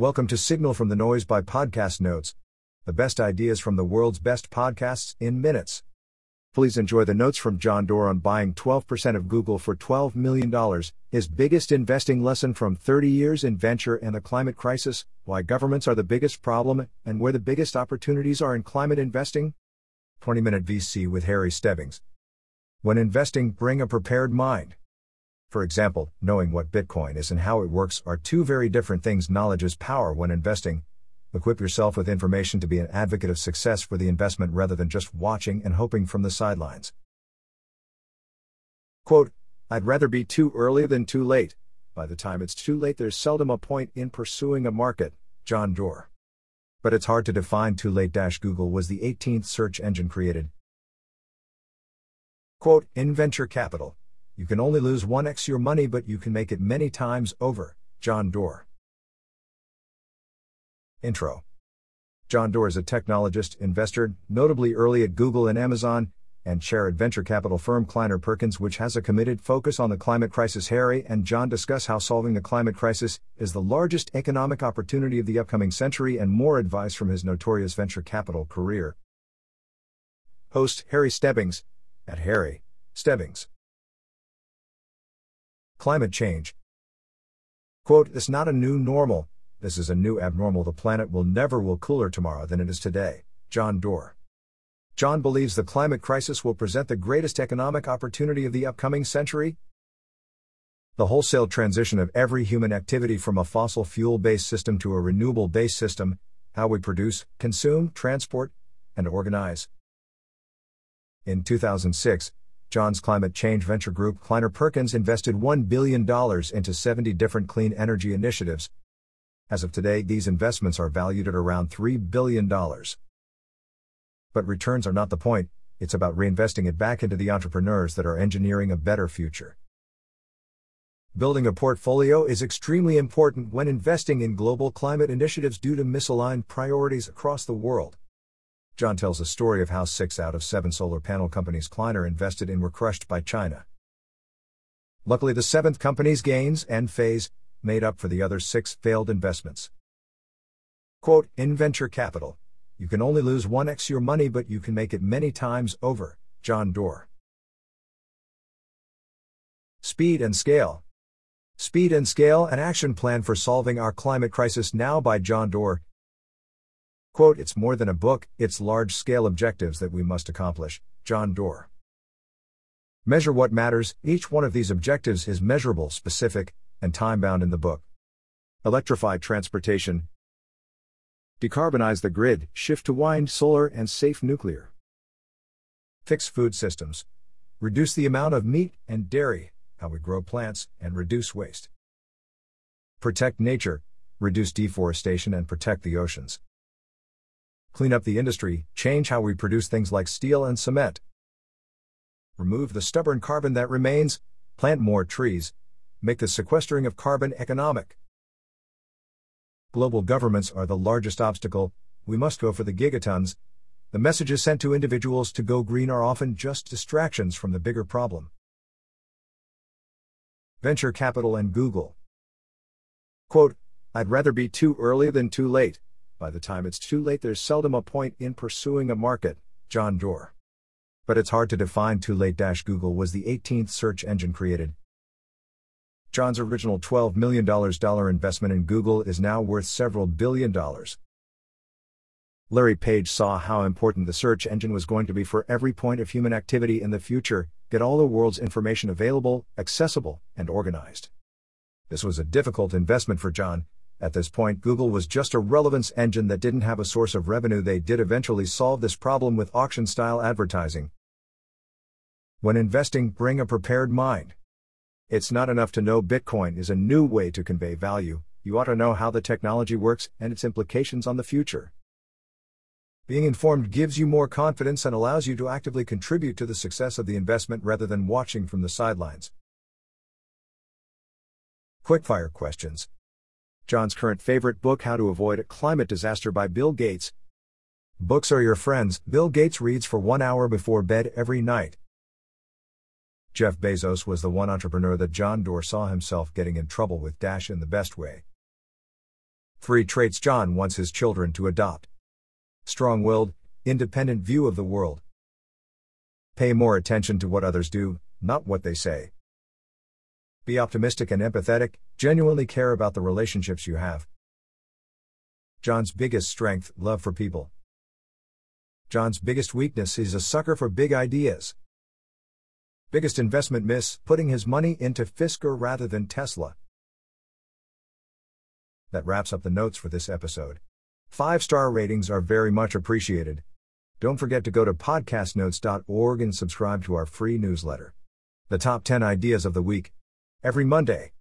Welcome to Signal from the Noise by Podcast Notes. The best ideas from the world's best podcasts in minutes. Please enjoy the notes from John Doerr on buying 12% of Google for $12 million, his biggest investing lesson from 30 years in venture and the climate crisis, why governments are the biggest problem, and where the biggest opportunities are in climate investing. 20 Minute VC with Harry Stebbings. When investing, bring a prepared mind. For example, knowing what Bitcoin is and how it works are two very different things. Knowledge is power when investing. Equip yourself with information to be an advocate of success for the investment rather than just watching and hoping from the sidelines. Quote, I'd rather be too early than too late. By the time it's too late, there's seldom a point in pursuing a market. John Doerr. But it's hard to define too late. Google was the 18th search engine created. Quote, in venture capital. You can only lose 1x your money, but you can make it many times over. John Doerr. Intro John Doerr is a technologist, investor, notably early at Google and Amazon, and chair at venture capital firm Kleiner Perkins, which has a committed focus on the climate crisis. Harry and John discuss how solving the climate crisis is the largest economic opportunity of the upcoming century and more advice from his notorious venture capital career. Host Harry Stebbings at Harry Stebbings. Climate change. Quote, This not a new normal, this is a new abnormal. The planet will never will cooler tomorrow than it is today. John Doerr. John believes the climate crisis will present the greatest economic opportunity of the upcoming century. The wholesale transition of every human activity from a fossil fuel based system to a renewable based system, how we produce, consume, transport, and organize. In 2006, John's climate change venture group Kleiner Perkins invested $1 billion into 70 different clean energy initiatives. As of today, these investments are valued at around $3 billion. But returns are not the point, it's about reinvesting it back into the entrepreneurs that are engineering a better future. Building a portfolio is extremely important when investing in global climate initiatives due to misaligned priorities across the world. John tells a story of how six out of seven solar panel companies Kleiner invested in were crushed by China. Luckily, the seventh company's gains and phase made up for the other six failed investments. Quote, in venture capital, you can only lose 1x your money, but you can make it many times over. John Doerr. Speed and Scale. Speed and Scale An Action Plan for Solving Our Climate Crisis Now by John Doerr, Quote, it's more than a book, it's large scale objectives that we must accomplish. John Doerr. Measure what matters, each one of these objectives is measurable, specific, and time bound in the book. Electrify transportation. Decarbonize the grid, shift to wind, solar, and safe nuclear. Fix food systems. Reduce the amount of meat and dairy, how we grow plants, and reduce waste. Protect nature. Reduce deforestation and protect the oceans clean up the industry, change how we produce things like steel and cement. Remove the stubborn carbon that remains, plant more trees, make the sequestering of carbon economic. Global governments are the largest obstacle, we must go for the gigatons. The messages sent to individuals to go green are often just distractions from the bigger problem. Venture capital and Google. Quote, I'd rather be too early than too late. By the time it's too late, there's seldom a point in pursuing a market. John Doerr. But it's hard to define too late. Google was the 18th search engine created. John's original $12 million investment in Google is now worth several billion dollars. Larry Page saw how important the search engine was going to be for every point of human activity in the future, get all the world's information available, accessible, and organized. This was a difficult investment for John, at this point, Google was just a relevance engine that didn't have a source of revenue. They did eventually solve this problem with auction style advertising. When investing, bring a prepared mind. It's not enough to know Bitcoin is a new way to convey value, you ought to know how the technology works and its implications on the future. Being informed gives you more confidence and allows you to actively contribute to the success of the investment rather than watching from the sidelines. Quickfire questions. John's current favorite book, How to Avoid a Climate Disaster by Bill Gates. Books are your friends, Bill Gates reads for one hour before bed every night. Jeff Bezos was the one entrepreneur that John Doerr saw himself getting in trouble with Dash in the best way. Three traits John wants his children to adopt strong willed, independent view of the world. Pay more attention to what others do, not what they say. Be optimistic and empathetic, genuinely care about the relationships you have. John's biggest strength love for people. John's biggest weakness is a sucker for big ideas. Biggest investment miss putting his money into Fisker rather than Tesla. That wraps up the notes for this episode. Five star ratings are very much appreciated. Don't forget to go to podcastnotes.org and subscribe to our free newsletter. The top 10 ideas of the week. Every Monday.